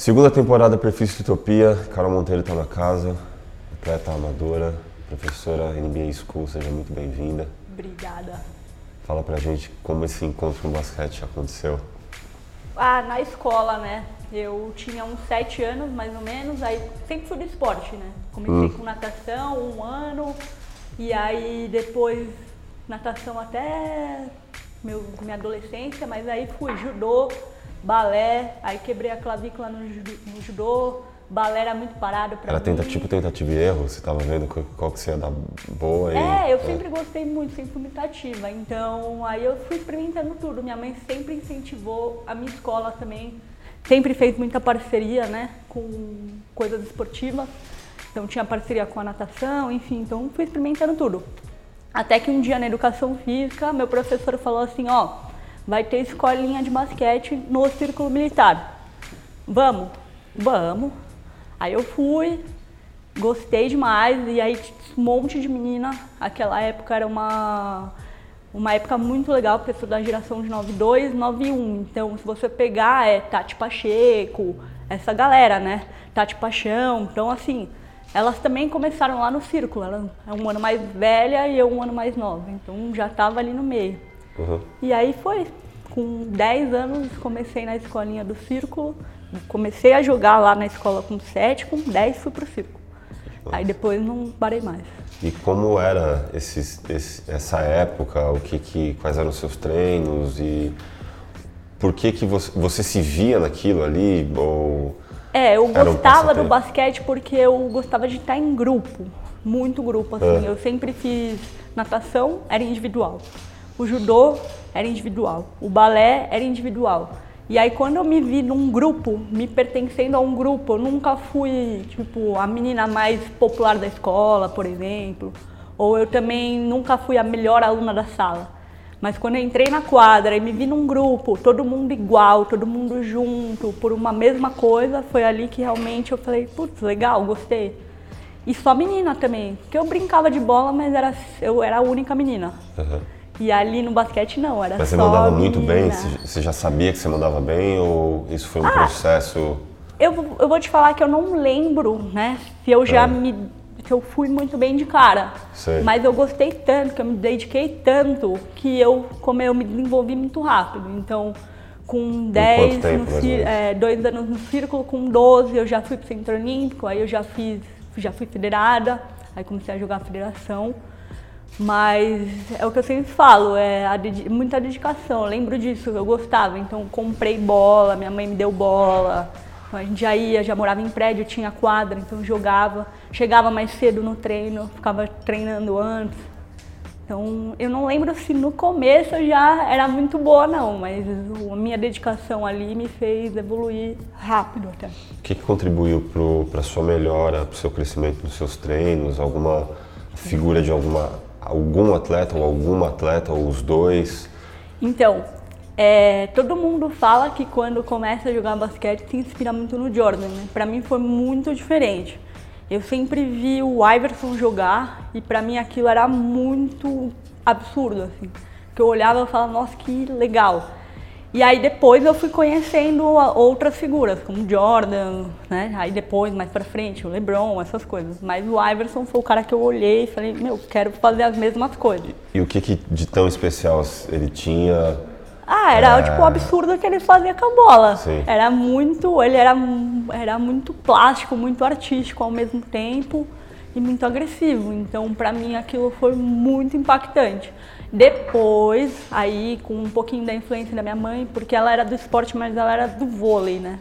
Segunda temporada Perfis de Utopia, Carol Monteiro está na casa, atleta amadora, professora NBA School, seja muito bem-vinda. Obrigada. Fala pra gente como esse encontro no basquete aconteceu. Ah, na escola, né? Eu tinha uns sete anos, mais ou menos, aí sempre fui do esporte, né? Comecei hum. com natação um ano, e aí depois natação até meu, minha adolescência, mas aí fui judô, balé, aí quebrei a clavícula no, no judô, balé era muito parado para Era tenta, tipo tentativa e erro? Você estava vendo qual, que você ia dar boa? E, é, eu é. sempre gostei muito, sempre fui muito ativa. Então, aí eu fui experimentando tudo. Minha mãe sempre incentivou, a minha escola também sempre fez muita parceria, né, com coisas esportivas. Então tinha parceria com a natação, enfim, então fui experimentando tudo. Até que um dia na educação física, meu professor falou assim, ó, vai ter escolinha de basquete no círculo militar. Vamos? Vamos. Aí eu fui, gostei demais, e aí um monte de menina. Aquela época era uma, uma época muito legal, porque eu sou da geração de 92, 91. Então, se você pegar, é Tati Pacheco, essa galera, né? Tati Paixão. Então, assim, elas também começaram lá no círculo. Ela é um ano mais velha e eu um ano mais nova. Então, já estava ali no meio. Uhum. E aí foi. Com 10 anos, comecei na escolinha do círculo. Comecei a jogar lá na escola com 7, com 10 fui pro circo. Aí depois não parei mais. E como era esse, essa época? O que, que, quais eram os seus treinos e por que, que você, você se via naquilo ali? Ou é, eu gostava um do basquete porque eu gostava de estar em grupo, muito grupo assim. Eu sempre fiz natação, era individual. O judô era individual, o balé era individual. E aí quando eu me vi num grupo, me pertencendo a um grupo, eu nunca fui, tipo, a menina mais popular da escola, por exemplo, ou eu também nunca fui a melhor aluna da sala. Mas quando eu entrei na quadra e me vi num grupo, todo mundo igual, todo mundo junto, por uma mesma coisa, foi ali que realmente eu falei, putz, legal, gostei. E só menina também, porque eu brincava de bola, mas era, eu era a única menina. Uhum. E ali no basquete não, era Mas você mandava menina. muito bem? Você já sabia que você mandava bem ou isso foi um ah, processo? Eu, eu vou te falar que eu não lembro, né? Se eu já é. me. que eu fui muito bem de cara. Sei. Mas eu gostei tanto, que eu me dediquei tanto, que eu, como eu me desenvolvi muito rápido. Então, com 10, tempo, no, é, dois anos no círculo, com 12 eu já fui pro Centro Olímpico, aí eu já fiz, já fui federada, aí comecei a jogar a federação. Mas é o que eu sempre falo, é muita dedicação. Eu lembro disso, eu gostava. Então comprei bola, minha mãe me deu bola. A gente já ia, já morava em prédio, tinha quadra, então jogava. Chegava mais cedo no treino, ficava treinando antes. Então eu não lembro se no começo eu já era muito boa não, mas a minha dedicação ali me fez evoluir rápido até. O que, que contribuiu para a sua melhora, para o seu crescimento nos seus treinos? Alguma figura de alguma algum atleta ou alguma atleta ou os dois? Então, é, todo mundo fala que quando começa a jogar basquete se inspira muito no Jordan. Né? Para mim foi muito diferente. Eu sempre vi o Iverson jogar e para mim aquilo era muito absurdo assim. Que eu olhava e falava, nossa, que legal. E aí depois eu fui conhecendo outras figuras, como Jordan, né? Aí depois, mais pra frente, o LeBron, essas coisas. Mas o Iverson foi o cara que eu olhei e falei, meu, quero fazer as mesmas coisas. E o que, que de tão especial ele tinha? Ah, era é... tipo o absurdo que ele fazia com a bola. Sim. Era muito, ele era, era muito plástico, muito artístico ao mesmo tempo e muito agressivo. Então, para mim, aquilo foi muito impactante. Depois, aí com um pouquinho da influência da minha mãe, porque ela era do esporte, mas ela era do vôlei, né?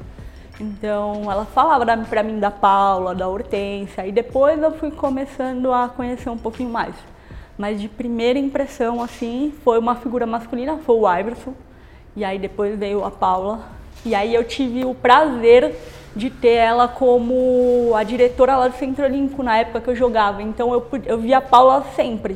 Então, ela falava para mim da Paula, da Hortência, e depois eu fui começando a conhecer um pouquinho mais. Mas de primeira impressão, assim, foi uma figura masculina, foi o Iverson, e aí depois veio a Paula, e aí eu tive o prazer de ter ela como a diretora lá do Centro Olímpico na época que eu jogava. Então eu, eu via a Paula sempre.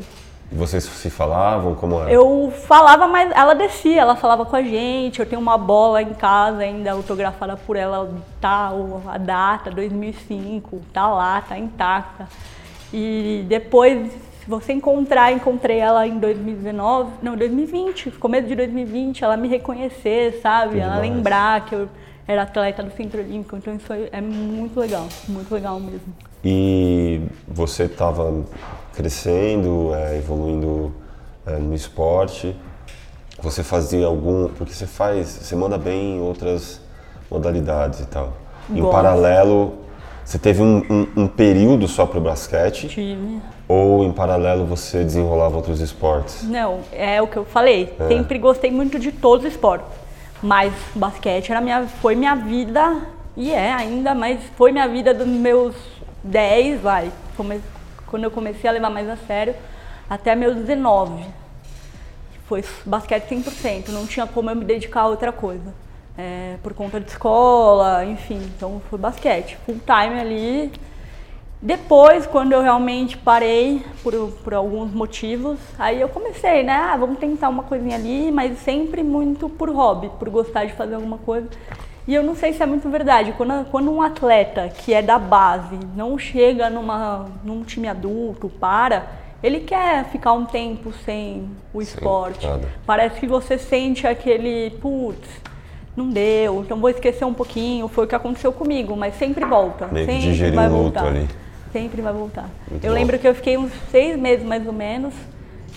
Vocês se falavam? Como era? Eu falava, mas ela descia, ela falava com a gente. Eu tenho uma bola em casa ainda autografada por ela, tal, a data, 2005, tá lá, tá intacta. E depois, se você encontrar, encontrei ela em 2019, não, 2020, começo de 2020, ela me reconhecer, sabe? ela lembrar que eu era atleta do Centro Olímpico, então isso é muito legal, muito legal mesmo. E você estava crescendo, é, evoluindo é, no esporte, você fazia algum. Porque você faz. Você manda bem em outras modalidades e tal. Em Gosto. paralelo, você teve um, um, um período só para o basquete? Tive. Ou em paralelo você desenrolava outros esportes? Não, é o que eu falei. Sempre gostei muito de todos os esportes. Mas basquete era minha, foi minha vida, e é ainda, mas foi minha vida dos meus 10, vai. Quando eu comecei a levar mais a sério, até meus 19. Foi basquete 100%, não tinha como eu me dedicar a outra coisa. É, por conta de escola, enfim, então foi basquete, full time ali. Depois, quando eu realmente parei, por, por alguns motivos, aí eu comecei, né? Ah, vamos tentar uma coisinha ali, mas sempre muito por hobby, por gostar de fazer alguma coisa. E eu não sei se é muito verdade, quando, quando um atleta que é da base não chega numa, num time adulto, para, ele quer ficar um tempo sem o esporte. Parece que você sente aquele, putz, não deu, então vou esquecer um pouquinho, foi o que aconteceu comigo, mas sempre volta. Meio sempre vai voltar. ali. Sempre vai voltar. Muito eu bom. lembro que eu fiquei uns seis meses mais ou menos,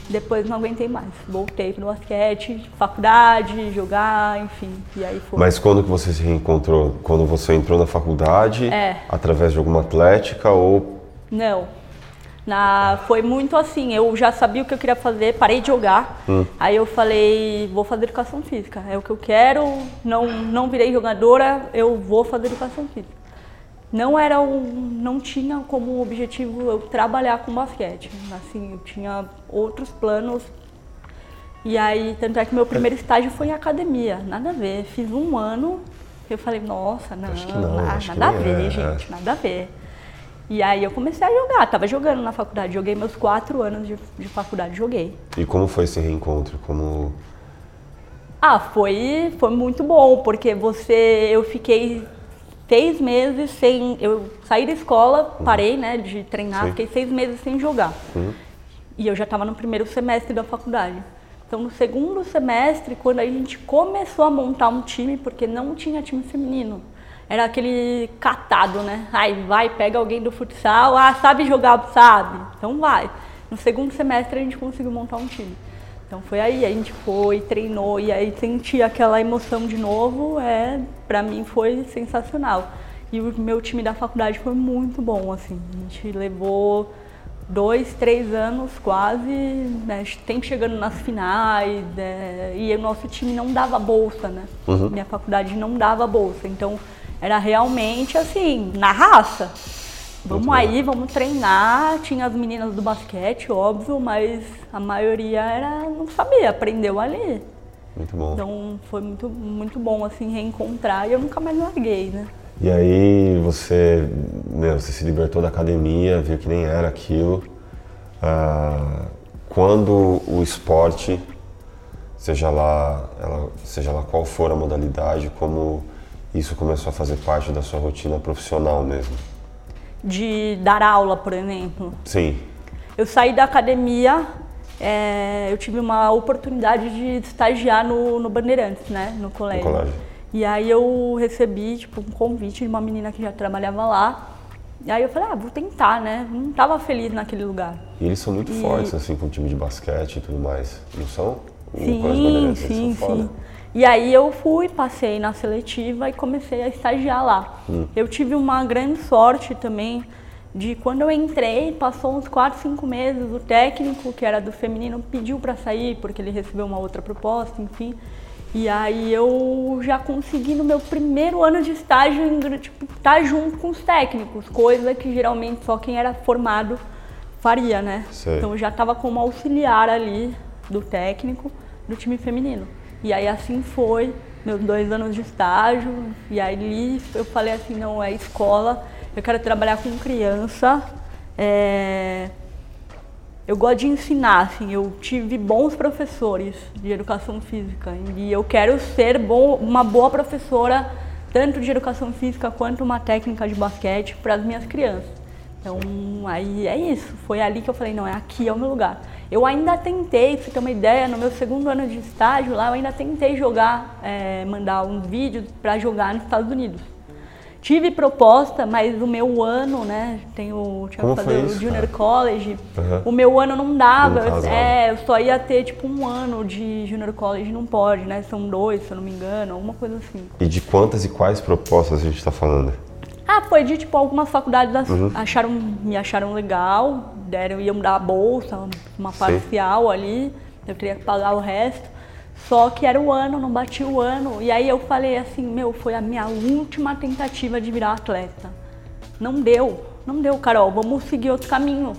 depois não aguentei mais. Voltei pro basquete, faculdade, jogar, enfim. E aí foi. Mas quando que você se reencontrou? Quando você entrou na faculdade? É. Através de alguma atlética ou Não. Na, foi muito assim, eu já sabia o que eu queria fazer, parei de jogar. Aí eu falei, vou fazer educação física. É o que eu quero, não, não virei jogadora, eu vou fazer educação física. Não era um, não tinha como objetivo eu trabalhar com basquete. Assim, eu tinha outros planos. E aí, tanto é que meu primeiro estágio foi em academia, nada a ver. Fiz um ano, eu falei, nossa, não, não, ah, nada a ver, é, gente, nada a ver. E aí eu comecei a jogar, tava jogando na faculdade, joguei meus quatro anos de, de faculdade, joguei. E como foi esse reencontro? Como Ah, foi, foi muito bom, porque você, eu fiquei seis meses sem, eu saí da escola, parei, né, de treinar, Sim. fiquei seis meses sem jogar. E eu já estava no primeiro semestre da faculdade. Então, no segundo semestre, quando a gente começou a montar um time, porque não tinha time feminino, era aquele catado, né? Ai, vai, pega alguém do futsal, ah, sabe jogar, sabe? Então vai. No segundo semestre a gente conseguiu montar um time. Então foi aí, a gente foi, treinou e aí senti aquela emoção de novo, é, pra mim foi sensacional. E o meu time da faculdade foi muito bom, assim. A gente levou dois, três anos quase, né, sempre chegando nas finais, é, e o nosso time não dava bolsa, né? Minha faculdade não dava bolsa, então era realmente assim, na raça. Vamos aí, vamos treinar. Tinha as meninas do basquete, óbvio, mas a maioria era não sabia, aprendeu ali. muito bom. Então foi muito, muito bom assim reencontrar e eu nunca mais larguei, né? E aí você, meu, você se libertou da academia, viu que nem era aquilo. Ah, quando o esporte, seja lá, ela- seja lá qual for a modalidade, como isso começou a fazer parte da sua rotina profissional mesmo? De dar aula, por exemplo. Sim, Eu saí da academia, é, eu tive uma oportunidade de estagiar no, no Bandeirantes, né? No colégio. colégio. E aí eu recebi, tipo, um convite de uma menina que já trabalhava lá. E aí eu falei, ah, vou tentar, né? Não tava feliz naquele lugar. e eles são muito E- fortes, assim, com o time de basquete e tudo mais, não são? Sim, sim, sim. E aí eu fui, passei na seletiva e comecei a estagiar lá. Hum. Eu tive uma grande sorte também de quando eu entrei, passou uns 4, 5 meses, o técnico, que era do feminino, pediu para sair porque ele recebeu uma outra proposta, enfim. E aí eu já consegui no meu primeiro ano de estágio, tipo, estar junto com os técnicos, coisa que geralmente só quem era formado faria, né? Sei. Então eu já estava como auxiliar ali do técnico do time feminino. E aí assim foi, meus dois anos de estágio, e aí eu falei assim, não, é escola, eu quero trabalhar com criança, é, eu gosto de ensinar, assim, eu tive bons professores de educação física e eu quero ser bom, uma boa professora tanto de educação física quanto uma técnica de basquete para as minhas crianças. Então, aí é isso. Foi ali que eu falei, não, é aqui é o meu lugar. Eu ainda tentei, pra você ter uma ideia, no meu segundo ano de estágio lá, eu ainda tentei jogar, é, mandar uns vídeos para jogar nos Estados Unidos. Tive proposta, mas o meu ano, né? Tenho, tinha Como que fazer o Junior? College. Uhum. O meu ano não dava. Não casava. é, eu só ia ter tipo um ano de Junior College, não pode, né? São dois, se eu não me engano, alguma coisa assim. E de quantas e quais propostas a gente está falando? Ah, foi de tipo algumas faculdades Uhum. acharam, me acharam legal, deram, iam dar a bolsa, uma Sim. parcial ali, eu teria que pagar o resto. Só que era o ano, não bati o ano. E aí eu falei assim, meu, foi a minha última tentativa de virar atleta. Não deu, não deu, Carol, vamos seguir outro caminho.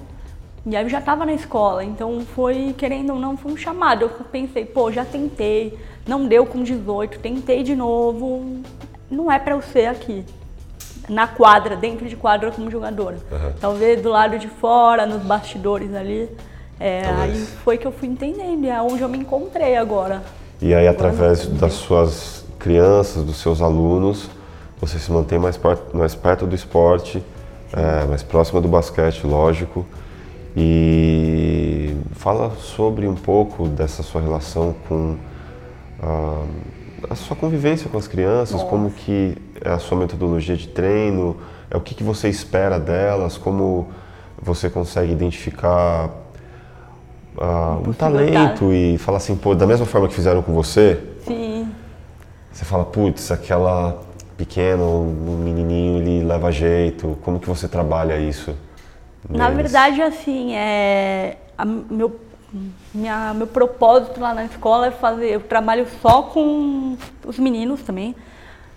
E aí eu já estava na escola, então foi, querendo ou não, foi um chamado. Eu pensei, pô, já tentei, não deu com 18, tentei de novo, não é para eu ser aqui. Na quadra, dentro de quadra como jogadora. Uhum. Talvez do lado de fora, nos bastidores ali. É, aí foi que eu fui entendendo, é onde eu me encontrei agora. E aí, através das suas crianças, dos seus alunos, você se mantém mais, mais perto do esporte, é, mais próxima do basquete, lógico. E fala sobre um pouco dessa sua relação com ah, a sua convivência com as crianças, Nossa. como que é a sua metodologia de treino, é o que, que você espera delas, como você consegue identificar ah, um talento e falar assim, pô, da mesma forma que fizeram com você, Sim, você fala, putz, aquela pequena, um menininho, ele leva jeito, como que você trabalha isso? Na verdade, assim, é, a- meu, minha, meu propósito lá na escola é fazer. Eu trabalho só com os meninos também,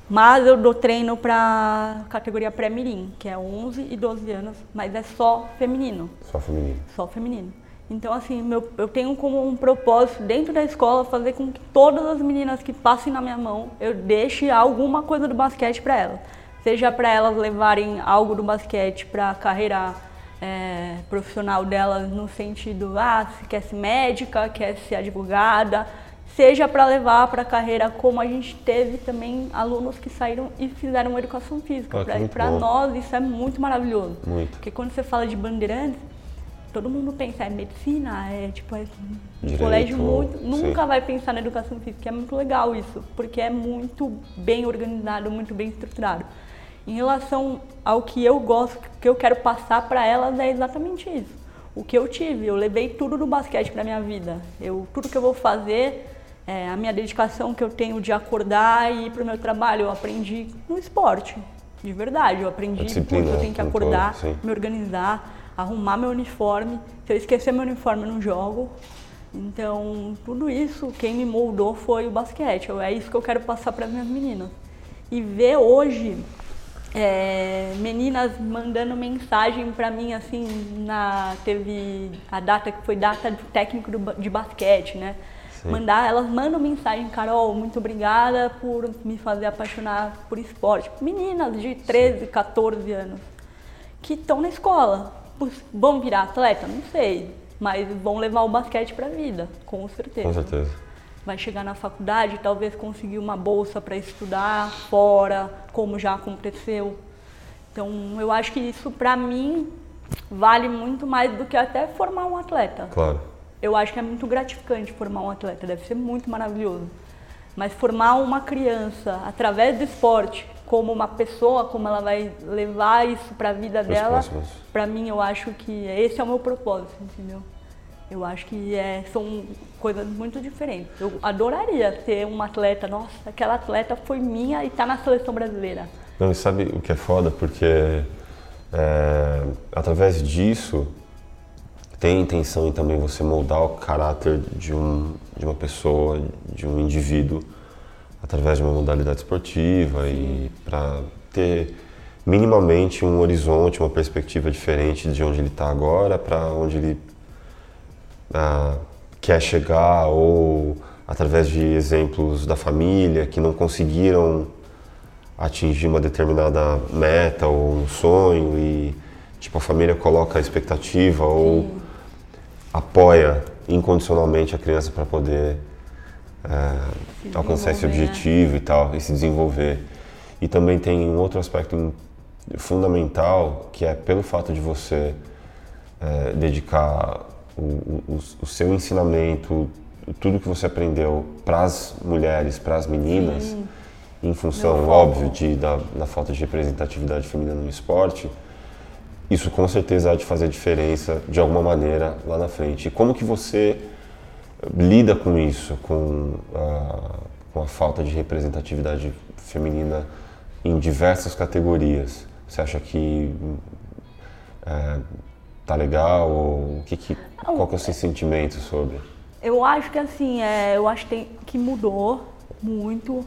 mas eu dou treino para categoria pré-mirim, que é 11 e 12 anos, mas é só feminino Só feminino. só feminino. Então, assim, meu, eu tenho como um propósito dentro da escola fazer com que todas as meninas que passem na minha mão, eu deixe alguma coisa do basquete para elas. Seja para elas levarem algo do basquete para carreira é, profissional delas, no sentido, ah, se quer ser médica, quer ser advogada, seja para levar para a carreira, como a gente teve também alunos que saíram e fizeram educação física. Ah, para nós, isso é muito maravilhoso. Muito. Porque quando você fala de bandeirantes, todo mundo pensa é medicina, é tipo é um colégio muito, sim. nunca vai pensar na educação física. É muito legal isso, porque é muito bem organizado, muito bem estruturado. Em relação ao que eu gosto, que eu quero passar para elas é exatamente isso. O que eu tive, eu levei tudo do basquete para minha vida. Eu tudo que eu vou fazer, é, a minha dedicação que eu tenho de acordar e ir para o meu trabalho, eu aprendi no esporte, de verdade. Eu aprendi, putz, eu tenho que acordar, todo, sim. me organizar, arrumar meu uniforme. Se eu esquecer meu uniforme, eu não jogo. Então, tudo isso, quem me moldou foi o basquete. É isso que eu quero passar para minhas meninas. E ver hoje é, meninas mandando mensagem para mim, assim, na, teve a data que foi data do técnico do de basquete, né? Mandar, elas mandam mensagem, Carol, muito obrigada por me fazer apaixonar por esporte. Meninas de 13, 14 anos que estão na escola. Vão virar atleta? Não sei. Mas vão levar o basquete para vida, com certeza. Com certeza. Vai chegar na faculdade, talvez conseguir uma bolsa para estudar fora, como já aconteceu. Então, eu acho que isso, para mim, vale muito mais do que até formar um atleta. Claro. Eu acho que é muito gratificante formar um atleta, deve ser muito maravilhoso. Mas formar uma criança através do esporte, como uma pessoa, como ela vai levar isso para a vida Pros dela, para mim eu acho que esse é o meu propósito, entendeu? Eu acho que é, são coisas muito diferentes. Eu adoraria ter uma atleta, nossa, aquela atleta foi minha e está na seleção brasileira. Não, e sabe o que é foda? Porque é, através disso tem a intenção em também você moldar o caráter de, um, de uma pessoa, de um indivíduo, através de uma modalidade esportiva e para ter minimamente um horizonte, uma perspectiva diferente de onde ele está agora para onde ele ah, quer chegar ou através de exemplos da família que não conseguiram atingir uma determinada meta ou um sonho e tipo a família coloca a expectativa ou apoia incondicionalmente a criança para poder é, alcançar esse né? objetivo e tal e se desenvolver e também tem um outro aspecto fundamental que é pelo fato de você é, dedicar o, o, o, seu ensinamento, tudo que você aprendeu para as mulheres, para as meninas, Sim. em função, óbvio, de, da, da falta de representatividade feminina no esporte, isso com certeza há de fazer diferença de alguma maneira lá na frente. E como que você lida com isso, com a, com a falta de representatividade feminina em diversas categorias? Você acha que é, tá legal? Ou o que, que qual que é o seu sentimento sobre? Eu acho que assim, é, eu acho que, tem, que mudou muito,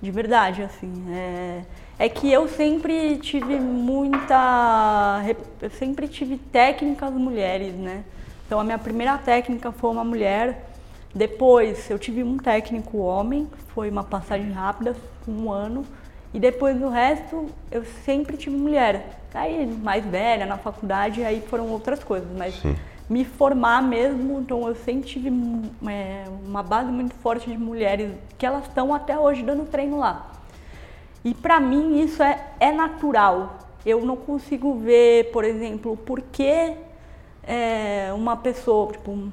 de verdade, assim. É, é que eu sempre tive muita. Eu sempre tive técnicas mulheres, né? Então a minha primeira técnica foi uma mulher. Depois eu tive um técnico homem, foi uma passagem rápida, um ano. E depois do resto eu sempre tive mulher. Aí mais velha, na faculdade, aí foram outras coisas. Mas Sim. Me formar mesmo, então eu sempre tive é, uma base muito forte de mulheres que elas estão até hoje dando treino lá. E para mim isso é, é natural. Eu não consigo ver, por exemplo, por que é, uma pessoa, tipo,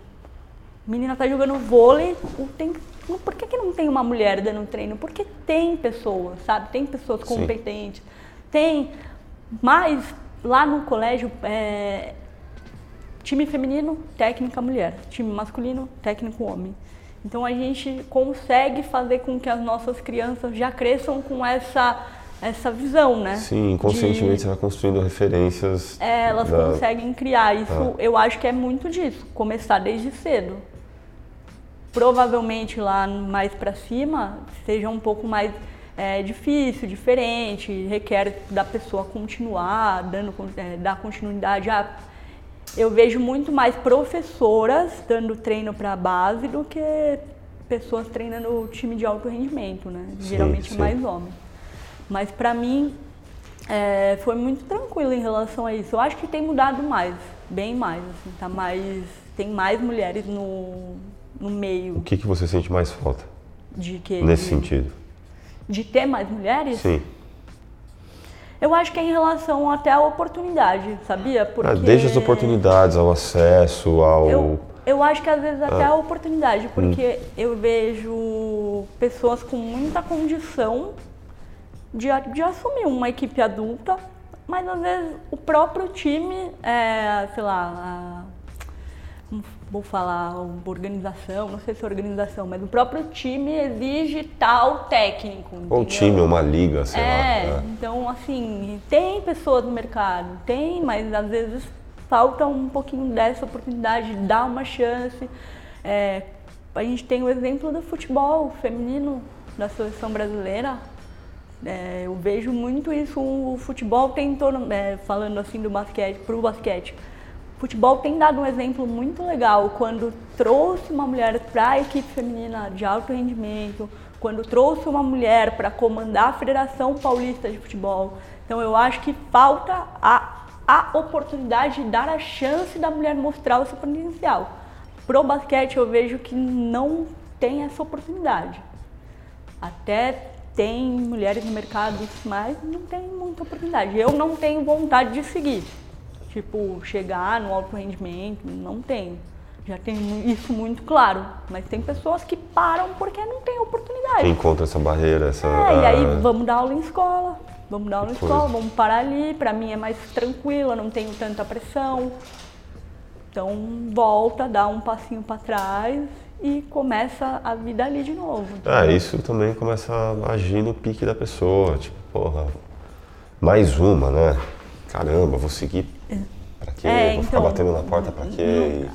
menina tá jogando vôlei, tem, por que, que não tem uma mulher dando treino? Porque tem pessoas, sabe? Tem pessoas competentes. Sim. Tem mas lá no colégio, é, time feminino, técnica mulher. Time masculino, técnico homem. Então a gente consegue fazer com que as nossas crianças já cresçam com essa essa visão, né? Sim, inconscientemente de, você vai construindo referências. É, elas da... conseguem criar. Isso ah. eu acho que é muito disso, começar desde cedo. Provavelmente lá mais para cima seja um pouco mais é difícil, diferente, requer da pessoa continuar, dando, é, dar continuidade a. Eu vejo muito mais professoras dando treino para a base do que pessoas treinando o time de alto rendimento, né? Sim, Geralmente sim. mais homens. Mas para mim é, foi muito tranquilo em relação a isso. Eu acho que tem mudado mais, bem mais, assim, tá mais, tem mais mulheres no, no meio. O que, que você sente mais falta? De que? Nesse de, sentido de ter mais mulheres? Sim. Eu acho que é em relação até à oportunidade, sabia? Porque... Ah, desde as oportunidades, ao acesso, ao. Eu, eu acho que às vezes até ah. a oportunidade, porque hum. eu vejo pessoas com muita condição de, de assumir uma equipe adulta, mas às vezes o próprio time, é, sei lá, vou falar organização, não sei se é organização, mas o próprio time exige tal técnico. Ou time, uma liga, sei é, lá. É, então assim, tem pessoas no mercado, tem, mas às vezes falta um pouquinho dessa oportunidade, de dar uma chance. É, a gente tem o exemplo do futebol feminino da seleção brasileira. É, eu vejo muito isso, o futebol tentou, é, falando assim do basquete, para o basquete, futebol tem dado um exemplo muito legal quando trouxe uma mulher para a equipe feminina de alto rendimento, quando trouxe uma mulher para comandar a Federação Paulista de Futebol. Então eu acho que falta a, a oportunidade de dar a chance da mulher mostrar o seu potencial. Pro basquete eu vejo que não tem essa oportunidade. Até tem mulheres no mercado, mas não tem muita oportunidade. Eu não tenho vontade de seguir tipo, chegar no alto rendimento, não tem. Já tem isso muito claro. Mas tem pessoas que param porque não tem oportunidade. Que encontra essa barreira, essa. É, e aí vamos dar aula em escola. Vamos dar aula em escola, vamos parar ali. Para mim é mais tranquilo, não tenho tanta pressão. Então volta, dá um passinho para trás e começa a vida ali de novo. Ah, isso também começa a agir no pique da pessoa. Tipo, porra, mais uma, né? Caramba, vou seguir Pra quê? É, Vou então, ficar batendo na porta pra quê?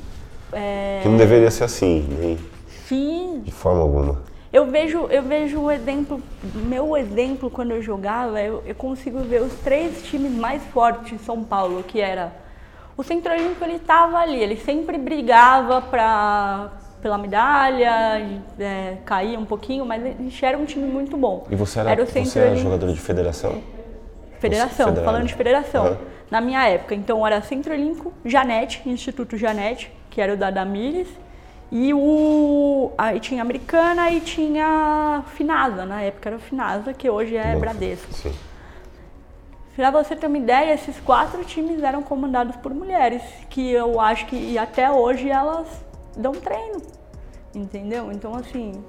É... Que não deveria ser assim, nem Sim. de forma alguma. Eu vejo, eu vejo o exemplo, meu exemplo quando eu jogava, eu, eu consigo ver os três times mais fortes de São Paulo, que era o Centro Olímpico, ele estava ali, ele sempre brigava pra, pela medalha, é, caía um pouquinho, mas ele era um time muito bom. E você era, era, você era jogador de federação? Federação, falando de federação. Uhum na minha época. Então era Centro Olímpico, Janete, Instituto Janete, que era o da Damires, e o aí tinha Americana e tinha Finasa, na época era Finasa, que hoje é Bradesco. Sim. Pra você ter uma ideia, esses quatro times eram comandados por mulheres, que eu acho que até hoje elas dão treino, entendeu? Então, assim,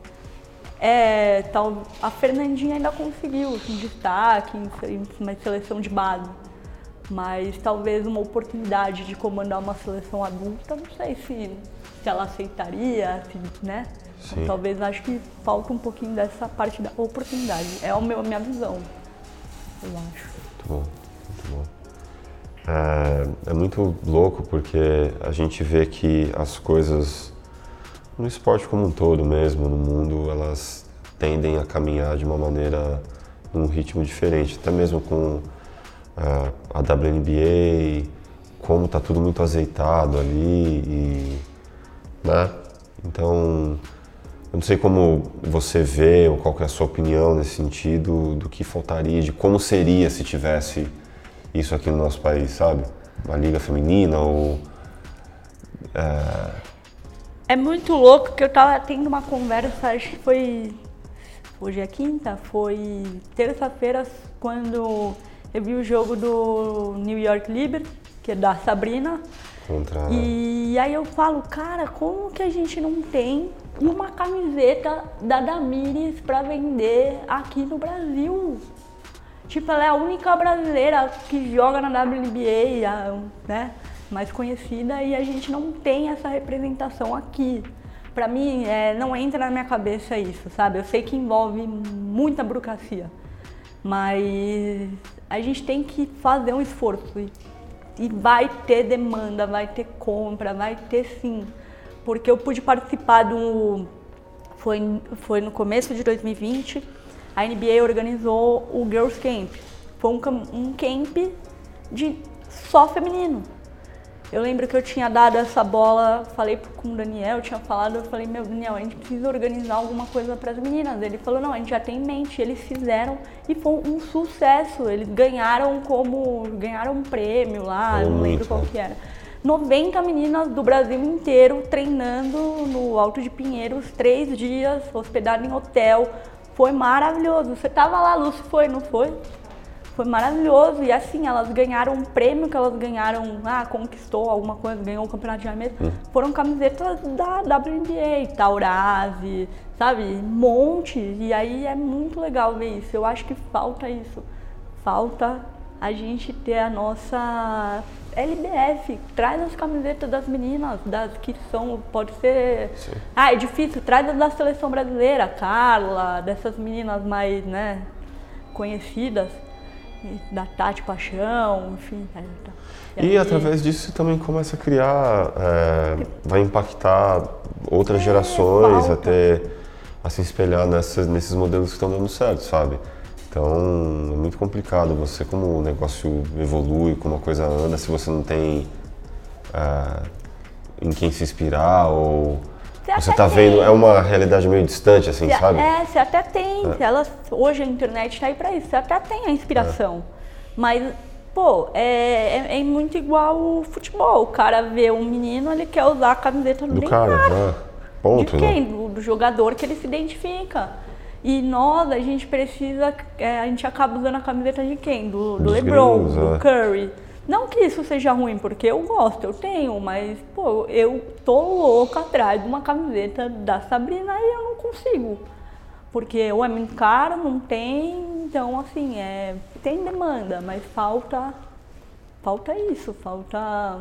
é, tal, a Fernandinha ainda conseguiu um destaque em, em uma seleção de base, mas talvez uma oportunidade de comandar uma seleção adulta, não sei se, se ela aceitaria, se, né? Sim. Talvez acho que falta um pouquinho dessa parte da oportunidade. É a minha visão, eu acho. Muito bom, muito bom. É, é muito louco porque a gente vê que as coisas no esporte como um todo mesmo, no mundo, elas tendem a caminhar de uma maneira, num ritmo diferente, até mesmo com a WNBA, como tá tudo muito azeitado ali e, né? Então, eu não sei como você vê ou qual é a sua opinião nesse sentido do que faltaria, de como seria se tivesse isso aqui no nosso país, sabe? Uma liga feminina ou é... é muito louco que eu tava tendo uma conversa, acho que foi hoje é quinta, foi terça-feira quando eu vi o jogo do New York Liberty, que é da Sabrina. Contra... E aí eu falo, cara, como que a gente não tem uma camiseta da Damires para vender aqui no Brasil? Tipo, ela é a única brasileira que joga na WNBA, né? Mais conhecida, e a gente não tem essa representação aqui. Pra mim, é, não entra na minha cabeça isso, sabe? Eu sei que envolve muita burocracia, mas a gente tem que fazer um esforço. E, e vai ter demanda, vai ter compra, vai ter sim porque eu pude participar do. Foi, foi no começo de 2020, a NBA organizou o Girls Camp. Foi um, um camp de só feminino. Eu lembro que eu tinha dado essa bola, falei com o Daniel, eu tinha falado, eu falei, meu Daniel, a gente precisa organizar alguma coisa para as meninas. Ele falou, não, a gente já tem em mente. Eles fizeram e foi um sucesso. Eles ganharam como ganharam um prêmio lá, eu não lembro qual que era. 90 meninas do Brasil inteiro treinando no Alto de Pinheiros, três dias, hospedado em hotel. Foi maravilhoso. Você tava lá, Lúcio, foi, não foi? Foi maravilhoso. E assim, elas ganharam um prêmio que elas ganharam, ah, conquistou alguma coisa, ganhou o campeonato de arremesso. Hum. Foram camisetas da WNBA, Taurasi, sabe? Um monte. E aí é muito legal ver isso. Eu acho que falta isso. Falta a gente ter a nossa LBF, traz as camisetas das meninas, das que são, pode ser. Sim. Ah, é difícil, traz as da seleção brasileira, Carla, dessas meninas mais, né, conhecidas, da Tati Paixão, enfim. É, tá. E, e aí... através disso você também começa a criar, é, vai impactar outras é, gerações, até a se espelhar nessas, nesses modelos que estão dando certo, sabe? Então é muito complicado você, como o negócio evolui, como a coisa anda, se você não tem uh, em quem se inspirar ou você está vendo, é uma realidade meio distante, assim, cê, sabe? É, você até tem, é. Elas, hoje a internet está aí para isso, você até tem a inspiração. É. Mas, pô, é, é, é, muito igual o futebol. O cara vê um menino, ele quer usar a camiseta do, do cara. cara. É. Ponto, de quem? Né? Do, do jogador que ele se identifica. E nós, a gente precisa, é, a gente acaba usando a camiseta de quem? Do, do LeBron, gringos, do é. Curry. Não que isso seja ruim, porque eu gosto, eu tenho, mas, pô, eu tô louca atrás de uma camiseta da Sabrina e eu não consigo. Porque ou é muito caro, não tem, então, assim, é, tem demanda, mas falta, falta isso, falta,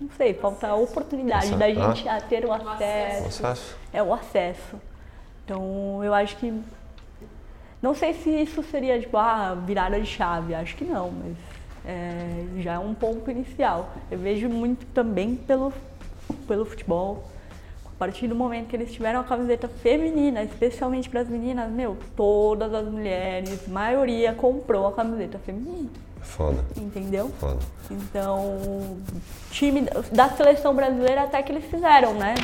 não sei, falta oportunidade da gente ah? ter o acesso. acesso. É o acesso. Então, eu acho que. Não sei se isso seria, tipo, ah, virada de chave, acho que não, mas é, já é um ponto inicial. Eu vejo muito também pelo, pelo futebol. A partir do momento que eles tiveram a camiseta feminina, especialmente para as meninas, meu, todas as mulheres, maioria comprou a camiseta feminina. Foda. Entendeu? Foda. Então, time da seleção brasileira até que eles fizeram, né?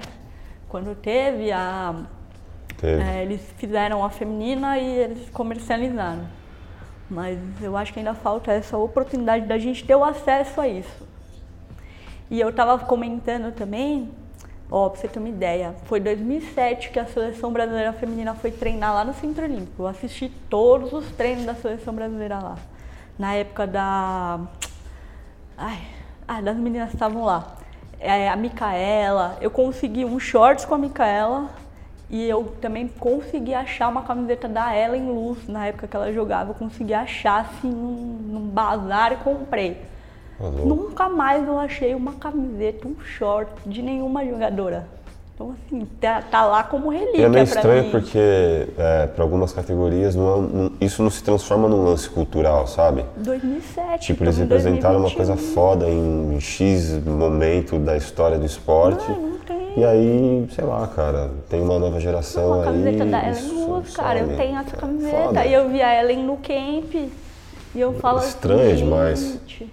Quando teve a é, eles fizeram a feminina e eles comercializaram. Mas eu acho que ainda falta essa oportunidade da gente ter o acesso a isso. E eu estava comentando também, ó, pra você ter uma ideia, foi 2007 que a seleção brasileira feminina foi treinar lá no Centro Olímpico. Eu assisti todos os treinos da seleção brasileira lá. na época da. Ai, ah, das meninas que estavam lá. É, a Micaela, eu consegui um shorts com a Micaela e eu também consegui achar uma camiseta da Ellen Luz na época que ela jogava. Eu consegui achar assim num, num bazar e comprei. Alô? Nunca mais eu achei uma camiseta, um short de nenhuma jogadora. Então, assim, tá, tá lá como relíquia E é meio estranho mim. porque é, para algumas categorias não é não- isso não se transforma num lance cultural, sabe? 2007. Tipo, eles em representaram uma 2021. coisa foda em X momento da história do esporte. Não, não tem. E aí, sei lá, cara, tem uma nova geração Uma camiseta aí. da Ellen Luz, cara. Eu tenho essa É camiseta. foda. E eu vi a Ellen no camp. E eu falo Estranho assim, demais. gente,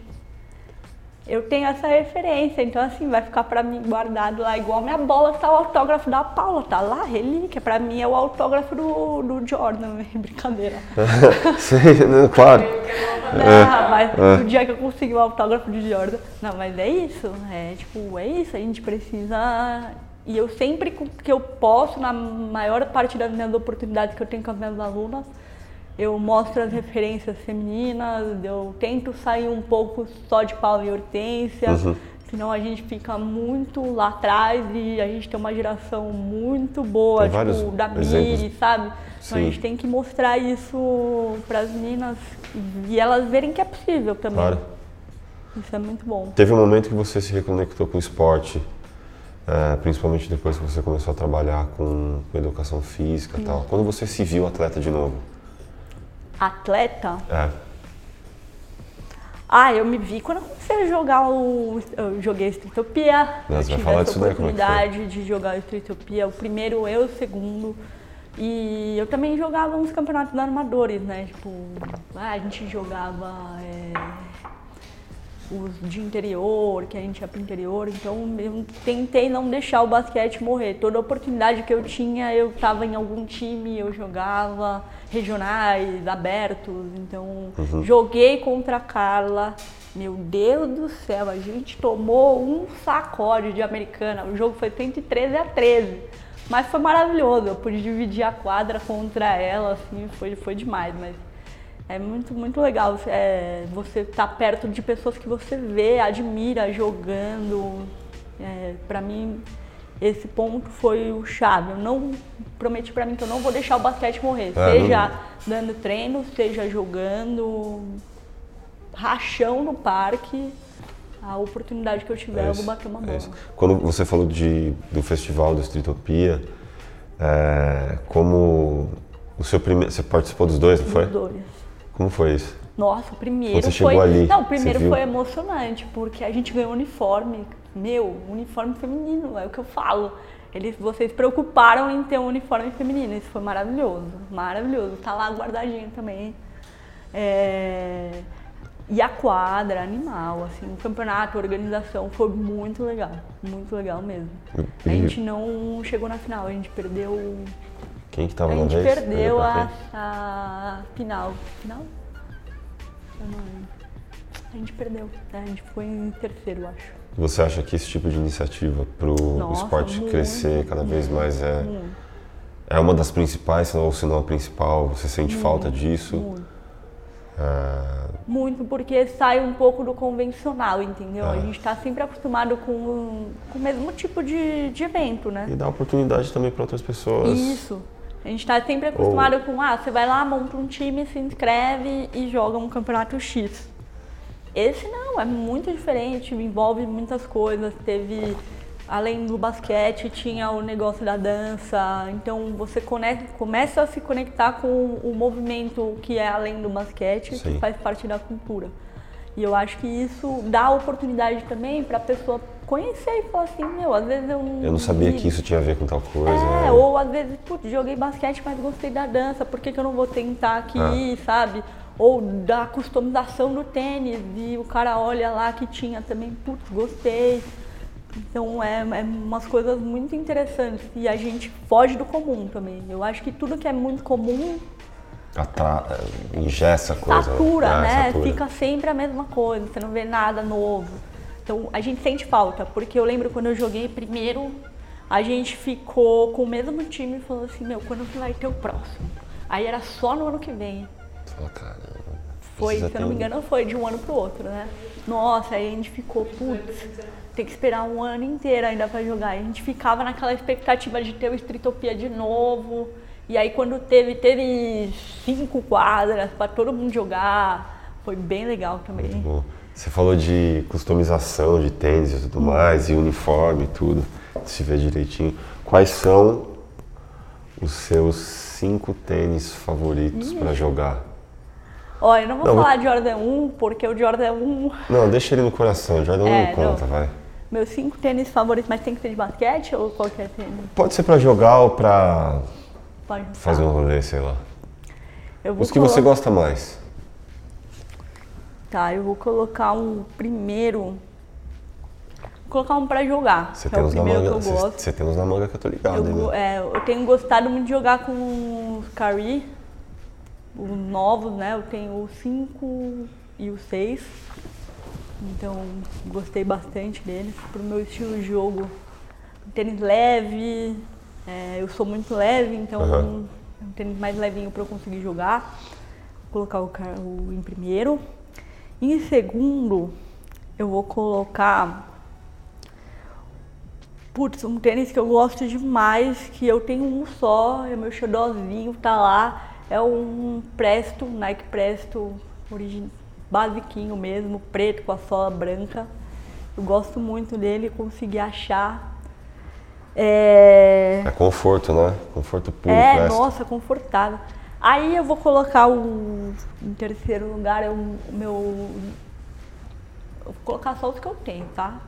Eu tenho essa referência, então assim, vai ficar pra mim guardado lá, igual minha bola tá o autógrafo da Paula, tá lá, relíquia. Pra mim é o autógrafo do, do Jordan, brincadeira. Sim, né, claro. Não, mas o dia que eu consegui o autógrafo de Jordan. Não, mas é isso. É tipo, é isso. A gente precisa. E eu sempre que eu posso, na maior parte das minhas oportunidades que eu tenho com as minhas alunas, eu mostro as referências femininas, eu tento sair um pouco só de Paula e Hortência, senão a gente fica muito lá atrás e a gente tem uma geração muito boa, Tem tipo, da. Miri, sabe? Então a gente tem que mostrar isso para as meninas e elas verem que é possível também. Claro. Isso é muito bom. Teve um momento que você se reconectou com o esporte, é, principalmente depois que você começou a trabalhar com, com educação física e tal. Quando você se viu atleta de novo? Atleta, É. ah, eu me vi quando eu comecei a jogar o. Eu joguei Streetopia. Nossa, eu vai tive falar essa daí, como é oportunidade de jogar o Streetopia, o primeiro eu, o segundo. E eu também jogava uns campeonatos armadores, né? Tipo, ah, a gente jogava é, os de interior, que a gente ia pro interior, então eu tentei não deixar o basquete morrer. Toda oportunidade que eu tinha, eu estava em algum time, eu jogava regionais, abertos, então joguei contra a Carla. Meu Deus do céu, a gente tomou um sacode de americana. O jogo foi 113 a 13. Mas foi maravilhoso, eu pude dividir a quadra contra ela, assim, foi, foi demais, mas é muito, muito legal é, você estar perto de pessoas que você vê, admira jogando. É, para mim, esse ponto foi o chave. Eu não prometi para mim que eu não vou deixar o basquete morrer, É, seja dando treino, seja jogando rachão no parque. A oportunidade que eu tiver, eu vou bater uma é bola. Quando você falou de, do festival do Streetopia, é, como o seu primeiro, você participou dos dois, não foi? Dois. Como foi isso? Nossa, o primeiro você foi. chegou ali, não, o primeiro foi emocionante, porque a gente ganhou uniforme. Meu, uniforme feminino, é o que eu falo. Eles, vocês preocuparam em ter um uniforme feminino. Isso foi maravilhoso. Maravilhoso. Tá lá guardadinho também. É, E a quadra, animal, assim, o campeonato, a organização foi muito legal. Muito legal mesmo. A gente não chegou na final, a gente perdeu Quem que tava a na gente vez? perdeu pra a, quem? a final. Final? Eu não lembro. A gente perdeu. A gente ficou em terceiro, acho. Você acha que esse tipo de iniciativa para o esporte muito, crescer cada vez muito, mais é, muito, é uma das principais, ou se não a principal? Você sente falta disso? muito. É, Muito, porque sai um pouco do convencional, entendeu? Ah. A gente está sempre acostumado com, com o mesmo tipo de, de evento, né? e dá oportunidade também para outras pessoas. Isso. A gente está sempre acostumado com, ah, você vai lá, monta um time, se inscreve e joga um campeonato X. Esse não, é muito diferente, envolve muitas coisas. Teve, além do basquete, tinha o negócio da dança. Então você conecta, começa a se conectar com o movimento que é além do basquete, Sim. que faz parte da cultura. E eu acho que isso dá oportunidade também para a pessoa conhecer e falar assim, meu, às vezes eu não. Eu não sabia que isso tinha a ver com tal coisa. é, né? ou às vezes, putz, joguei basquete, mas gostei da dança, por que, que eu não vou tentar aqui, Ah. sabe? Ou da customização do tênis, e o cara olha lá que tinha também, putz, gostei. Então é, é umas coisas muito interessantes e a gente foge do comum também. Eu acho que tudo que é muito comum Atra... Ingessa a coisa. satura, É, né? satura. Fica sempre a mesma coisa, você não vê nada novo. Então a gente sente falta, porque eu lembro quando eu joguei primeiro, a gente ficou com o mesmo time e falou assim, meu, quando vai ter o próximo? Aí era só no ano que vem. Fala, caramba. Foi, se eu não me engano, foi de um ano pro outro, né? Nossa, aí a gente ficou, putz, tem que esperar um ano inteiro ainda pra jogar. E a gente ficava naquela expectativa de ter o Streetopia de novo. E aí quando teve, teve cinco quadras pra todo mundo jogar. Foi bem legal também. Bom, Você falou de customização de tênis e tudo mais, e uniforme e tudo, se vê direitinho. Quais são os seus cinco tênis favoritos para jogar? Olha, eu não vou Não, falar de Jordan 1, porque o Jordan 1 Não, deixa ele no coração, Jordan É, não conta, não. vai. Meus cinco tênis favoritos, mas tem que ser de basquete ou qualquer tênis? Pode ser para jogar ou para fazer um rolê, sei lá. Vou Os que você colo- gosta mais. Tá, eu vou colocar um primeiro. Vou colocar um pra jogar. Você que tem é uns na manga, que eu você, tem uns na manga que eu tô ligado, Eu, é, eu tenho gostado muito de jogar com os Curry, os novos, né? Eu tenho o 5 e o 6. Então, gostei bastante deles. Pro meu estilo de jogo, um tênis leve. é, eu sou muito leve, então é um tênis mais levinho para eu conseguir jogar. Vou colocar o, o em primeiro. Em segundo, eu vou colocar Putz, um tênis que eu gosto demais, que eu tenho um só, é meu xodózinho, tá lá. É um Presto, Nike Presto, origem basiquinho mesmo, preto com a sola branca. Eu gosto muito dele, consegui achar. É, É conforto, né? Conforto puro, é, presto. nossa, confortável. Aí eu vou colocar o em terceiro lugar é o meu. Eu vou colocar só os que eu tenho, tá?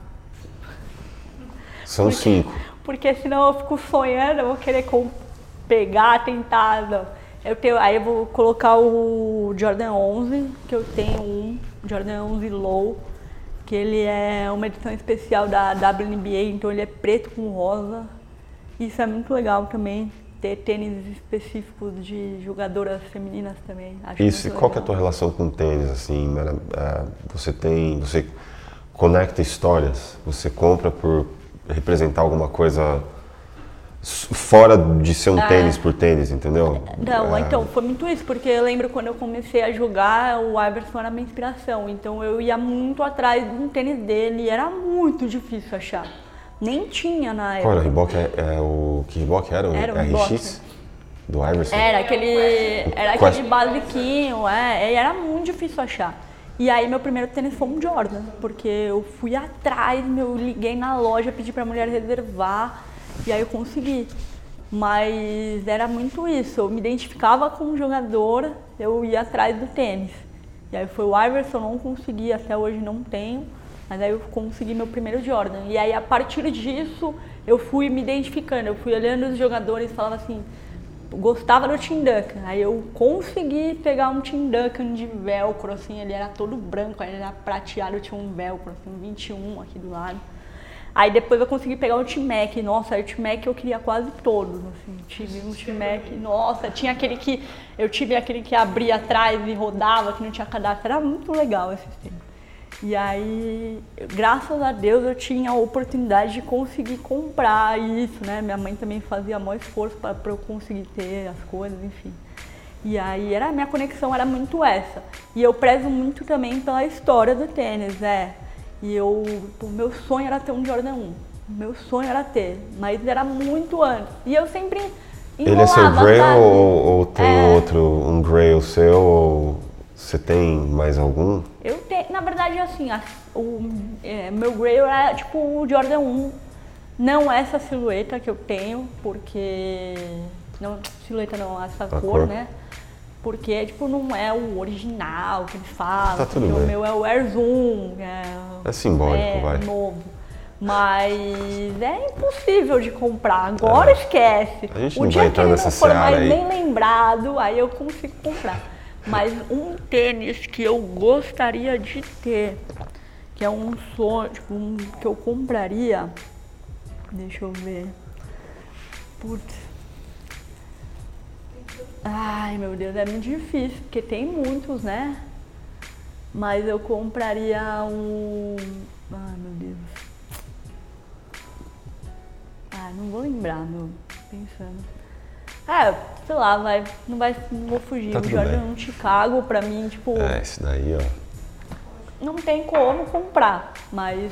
São cinco. Porque senão eu fico sonhando, eu vou querer com- pegar, tentar. não. Eu tenho, aí eu vou colocar o Jordan 11, que eu tenho um Jordan 11 Low, que ele é uma edição especial da WNBA, então ele é preto com rosa. Isso é muito legal também, ter tênis específicos de jogadoras femininas também. Acho Isso, e qual que é a tua relação com tênis, assim? É, você tem, você conecta histórias, você compra por representar alguma coisa fora de ser um Ah. tênis por tênis, entendeu? Não, É, então, foi muito isso, porque eu lembro quando eu comecei a jogar, o Iverson era minha inspiração. Então eu ia muito atrás de um tênis dele era muito difícil achar. Nem tinha na Qual era o época. Reebok? É, é o que Reebok era? O Era o RX? Do Iverson? Era aquele, era aquele basiquinho, é, e era muito difícil achar. E aí meu primeiro tênis foi um Jordan, porque eu fui atrás, meu, liguei na loja, pedi pra mulher reservar, e aí eu consegui. Mas era muito isso, eu me identificava com o jogador, eu ia atrás do tênis. E aí foi o Iverson, não consegui, até hoje não tenho, mas aí eu consegui meu primeiro Jordan. E aí a partir disso eu fui me identificando, eu fui olhando os jogadores e falava assim, gostava do Tim Duncan. Aí eu consegui pegar um Tim Duncan de velcro, assim, ele era todo branco, ele era prateado, tinha um velcro, assim, um 21 aqui do lado. Aí depois eu consegui pegar o Tim Mac, nossa, o Tim Mac eu queria quase todos, assim, tive um Tim Mac, nossa, tinha aquele que, eu tive aquele que abria atrás e rodava, que não tinha cadastro, era muito legal esse tempo. E aí, graças a Deus, eu tinha a oportunidade de conseguir comprar isso, né? Minha mãe também fazia maior esforço para eu conseguir ter as coisas, enfim. E aí, era, a minha conexão era muito essa. E eu prezo muito também pela história do tênis, é. E eu, o meu sonho era ter um Jordan 1. O meu sonho era ter, mas era muito antes. E eu sempre Ele é seu enrolava, Grail sabe? ou, ou tem É. outro, um Grail seu, ou você tem mais algum? Eu tenho, na verdade, assim, a- o é, meu Grail é tipo o Jordan 1. Não essa silhueta que eu tenho, porque. Não, silhueta não, essa cor, cor. né? Porque, tipo, não é o original que eles falam. Tá tudo bem. O meu é o Air Zoom. É, É simbólico, é vai. novo. Mas é impossível de comprar. Agora esquece. A gente o não dia vai que entrar ele nessa não for mais aí. nem lembrado, aí eu consigo comprar. Mas um tênis que eu gostaria de ter, que é um sonho, tipo, um que eu compraria. Deixa eu ver. Putz. Ai meu Deus, é muito difícil, porque tem muitos, né? Mas eu compraria um. Ai meu Deus. Ah, não vou lembrar, meu. Pensando. É, sei lá, vai, não vai, não vou fugir. Tá o Jordan bem. 1 Chicago, pra mim, tipo, É, esse daí, ó. não tem como comprar, mas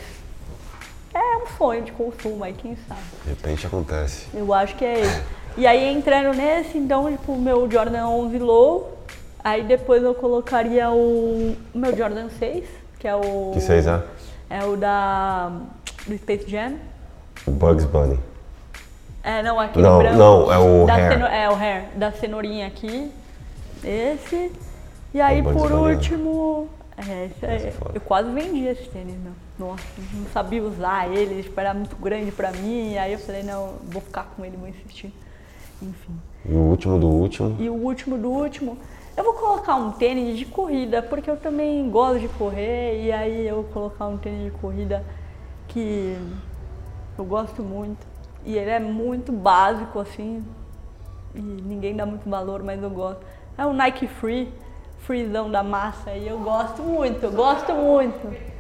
é um sonho de consumo aí, quem sabe. De repente acontece. Eu acho que é esse. E aí entrando nesse, então, tipo, o meu Jordan 11 Low, aí depois eu colocaria o meu Jordan 6, que é o Que vocês, ah? é o da do Space Jam. O Bugs Bunny. É, não, aquele Não, branco. não, é o hair. ceno- é o hair, da cenourinha aqui. Esse. E aí, Bugs por último, é, esse aí, é eu quase vendi esse tênis, meu. Nossa, não sabia usar ele, tipo, era muito grande pra mim. Aí eu falei, não, vou ficar com ele, vou insistir. Enfim. E o último do último. E o último do último, eu vou colocar um tênis de corrida, porque eu também gosto de correr, e aí eu vou colocar um tênis de corrida que eu gosto muito. E ele é muito básico, assim, e ninguém dá muito valor, mas eu gosto. É o Nike Free, freezão da massa, e eu gosto muito, eu gosto muito.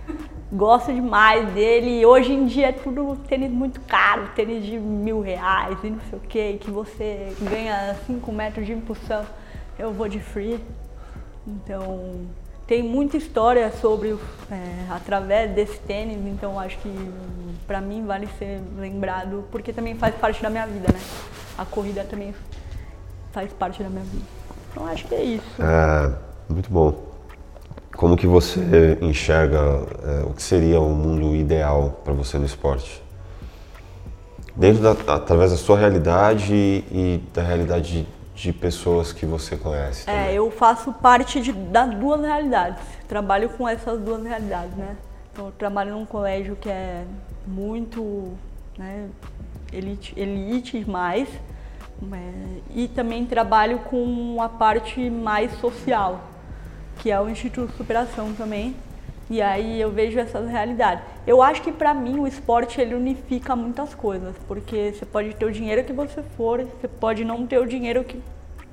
Gosto demais dele. E hoje em dia é tudo tênis muito caro, tênis de mil reais e não sei o que, que você ganha 5 metros de impulsão. Eu vou de free. Então tem muita história sobre é, através desse tênis, então acho que pra mim vale ser lembrado, porque também faz parte da minha vida, né? A corrida também faz parte da minha vida. Então acho que é isso. É, muito bom. Como que você enxerga é, o que seria o mundo ideal para você no esporte? Dentro da, através da sua realidade e da realidade de, pessoas que você conhece. É, também. eu faço parte de, das duas realidades. Trabalho com essas duas realidades, né? Então, eu trabalho num colégio que é muito né, elite, elite mais. é, e também trabalho com a parte mais social, que é o Instituto de Superação também. E aí eu vejo essas realidades. Eu acho que pra mim o esporte ele unifica muitas coisas, porque você pode ter o dinheiro que você for, você pode não ter o dinheiro que,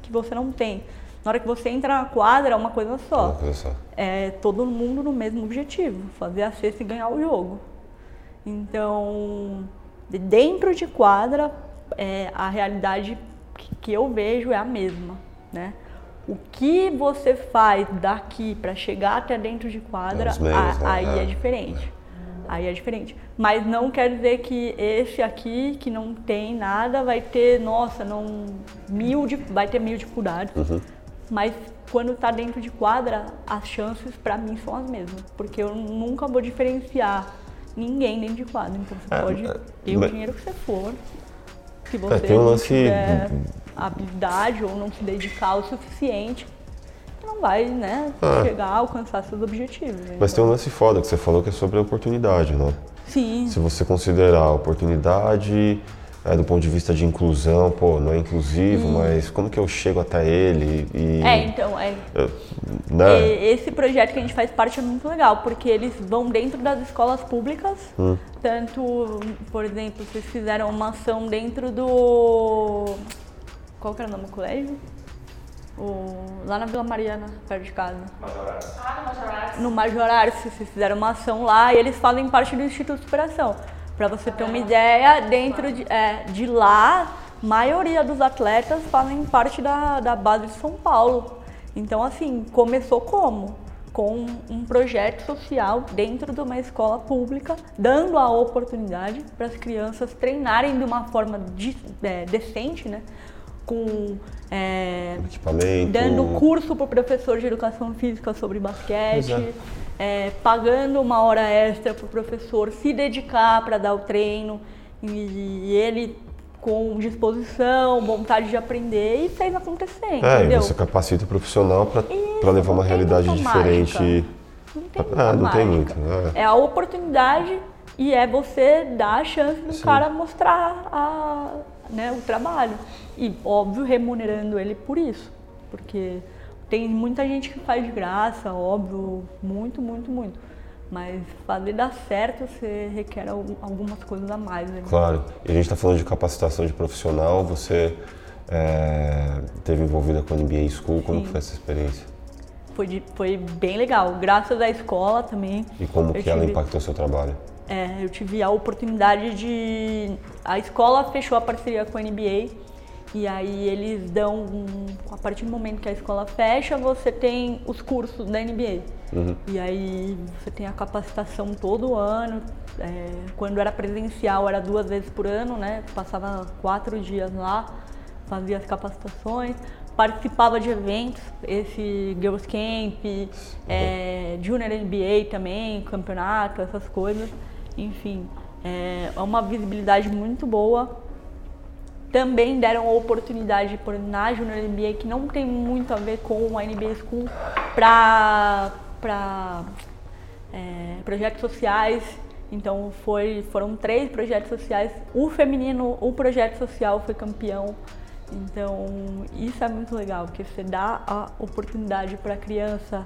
que você não tem. Na hora que você entra na quadra é uma coisa só. Uma coisa só. É todo mundo no mesmo objetivo, fazer a cesta e ganhar o jogo. Então, de dentro de quadra, é, a realidade que, que eu vejo é a mesma, né? O que você faz daqui para chegar até dentro de quadra, Os meios, a- né? aí É. é diferente. Aí é diferente. Mas não quer dizer que esse aqui, que não tem nada, vai ter, nossa, não, mil, di- vai ter mil dificuldades. Uhum. Mas quando tá dentro de quadra, as chances pra mim são as mesmas. Porque eu nunca vou diferenciar ninguém dentro de quadra. Então você É, pode é, ter o mas- dinheiro que você for. Se você tem um lance- tiver habilidade ou não se dedicar o suficiente, não vai né, Ah. chegar a alcançar seus objetivos. Mas tem Então, um lance foda que você falou que é sobre a oportunidade, né? Sim, Se você considerar a oportunidade é, do ponto de vista de inclusão, pô, não é inclusivo, mas como que eu chego até ele e... é, então, é, né? E Esse projeto que a gente faz parte é muito legal, porque eles vão dentro das escolas públicas, Hum. tanto, por exemplo, vocês fizeram uma ação dentro do. Qual que era o nome do colégio? O... Lá na Vila Mariana, perto de casa. Ah, no Majorato. No Majorário, vocês fizeram uma ação lá e eles fazem parte do Instituto de Superação. Pra você ter uma ideia, dentro de, é, de lá, a maioria dos atletas fazem parte da, da base de São Paulo. Então, assim, começou como? Com um projeto social dentro de uma escola pública, dando a oportunidade para as crianças treinarem de uma forma de- é, decente, né? Com é, Equipamento... dando curso para o professor de educação física sobre basquete, é. pagando uma hora extra para o professor se dedicar para dar o treino e, e ele com disposição, vontade de aprender e fez acontecer, É, e entendeu? você capacita o profissional para levar uma realidade diferente. mágica. Não tem Ah, não tem muito. né? É a oportunidade e é você dar a chance do Sim. cara mostrar a, né, o trabalho. E, óbvio, remunerando ele por isso. Porque tem muita gente que faz de graça, óbvio, muito, muito, muito. Mas fazer dar certo, você requer al- algumas coisas a mais. Né? Claro. E a gente está falando de capacitação de profissional. Você é, teve envolvida com a NBA School. Como Sim. foi essa experiência? Foi, de- foi bem legal. Graças à escola também. E como que ela tive- impactou o seu trabalho? É, eu tive a oportunidade de. A escola fechou a parceria com a NBA E aí eles dão, um, a partir do momento que a escola fecha, você tem os cursos da NBA. Uhum. E aí você tem a capacitação todo ano. É, quando era presencial era duas vezes por ano, né? Passava quatro dias lá, fazia as capacitações, participava de eventos, esse Girls Camp, é, Junior NBA também, campeonato, essas coisas. Enfim, é uma visibilidade muito boa também deram a oportunidade por, na Junior NBA, que não tem muito a ver com a NBA School, para é, projetos sociais. Então foi, foram três projetos sociais. O feminino, o projeto social foi campeão. Então isso é muito legal, porque você dá a oportunidade para a criança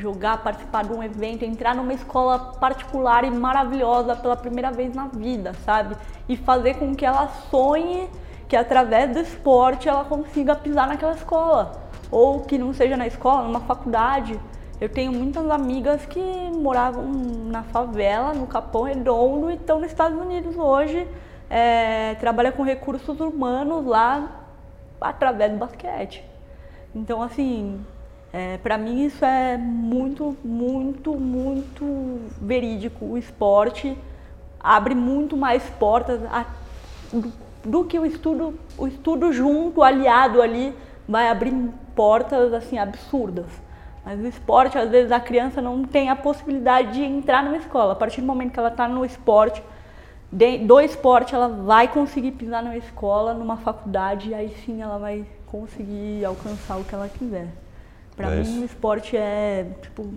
jogar, participar de um evento, entrar numa escola particular e maravilhosa pela primeira vez na vida, sabe? E fazer com que ela sonhe que através do esporte ela consiga pisar naquela escola. Ou que não seja na escola, numa faculdade. Eu tenho muitas amigas que moravam na favela, no Capão Redondo, e estão nos Estados Unidos hoje. É, trabalha com recursos humanos lá através do basquete. Então, assim, é, para mim isso é muito, muito, muito verídico. O esporte abre muito mais portas a, do, do que o estudo, o estudo junto, aliado ali, vai abrir portas assim absurdas. Mas o esporte, às vezes a criança não tem a possibilidade de entrar numa escola. A partir do momento que ela está no esporte, de, do esporte, ela vai conseguir pisar numa escola, numa faculdade, e aí sim ela vai conseguir alcançar o que ela quiser. Para É mim, o esporte é, tipo,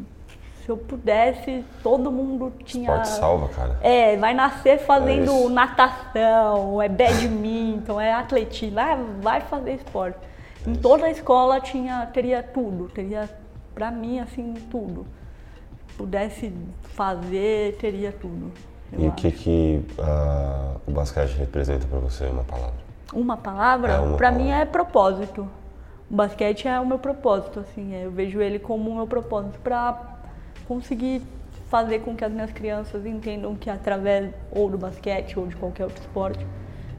se eu pudesse, todo mundo tinha. Esporte salva, cara. É, vai nascer fazendo isso. natação, é badminton, é atletismo, vai, vai fazer esporte. Em toda a escola tinha, teria tudo, teria, pra mim, assim, tudo. Pudesse fazer, teria tudo. E o que, que ah, o basquete representa pra você, uma palavra? Uma palavra, É, palavra. mim é propósito. O basquete é o meu propósito, assim, eu vejo ele como o meu propósito pra conseguir fazer com que as minhas crianças entendam que através ou do basquete ou de qualquer outro esporte,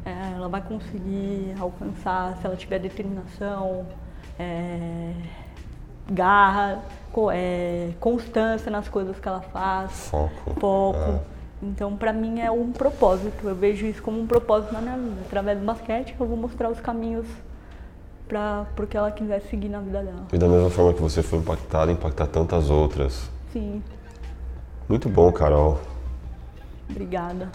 é, ela vai conseguir alcançar se ela tiver determinação, é, garra, é, constância nas coisas que ela faz Foco. foco. Ah. Então, pra mim é um propósito. Eu vejo isso como um propósito na minha vida. Através do basquete, eu vou mostrar os caminhos para o que ela quiser seguir na vida dela. E da mesma forma que você foi impactada, impactar tantas outras. Sim, Muito bom, Carol. obrigada.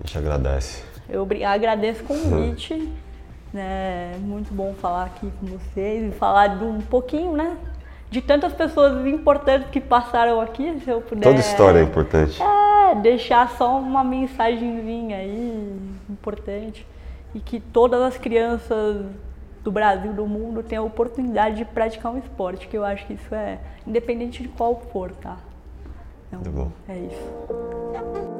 A gente agradece. Eu agradeço o convite. É muito bom falar aqui com vocês e falar de um pouquinho, né? De tantas pessoas importantes que passaram aqui, se eu puder. Toda história é importante. É, deixar só uma mensagenzinha aí importante e que todas as crianças do Brasil, do mundo, tenham a oportunidade de praticar um esporte, que eu acho que isso é independente de qual for, tá? Então, Muito bom. É isso.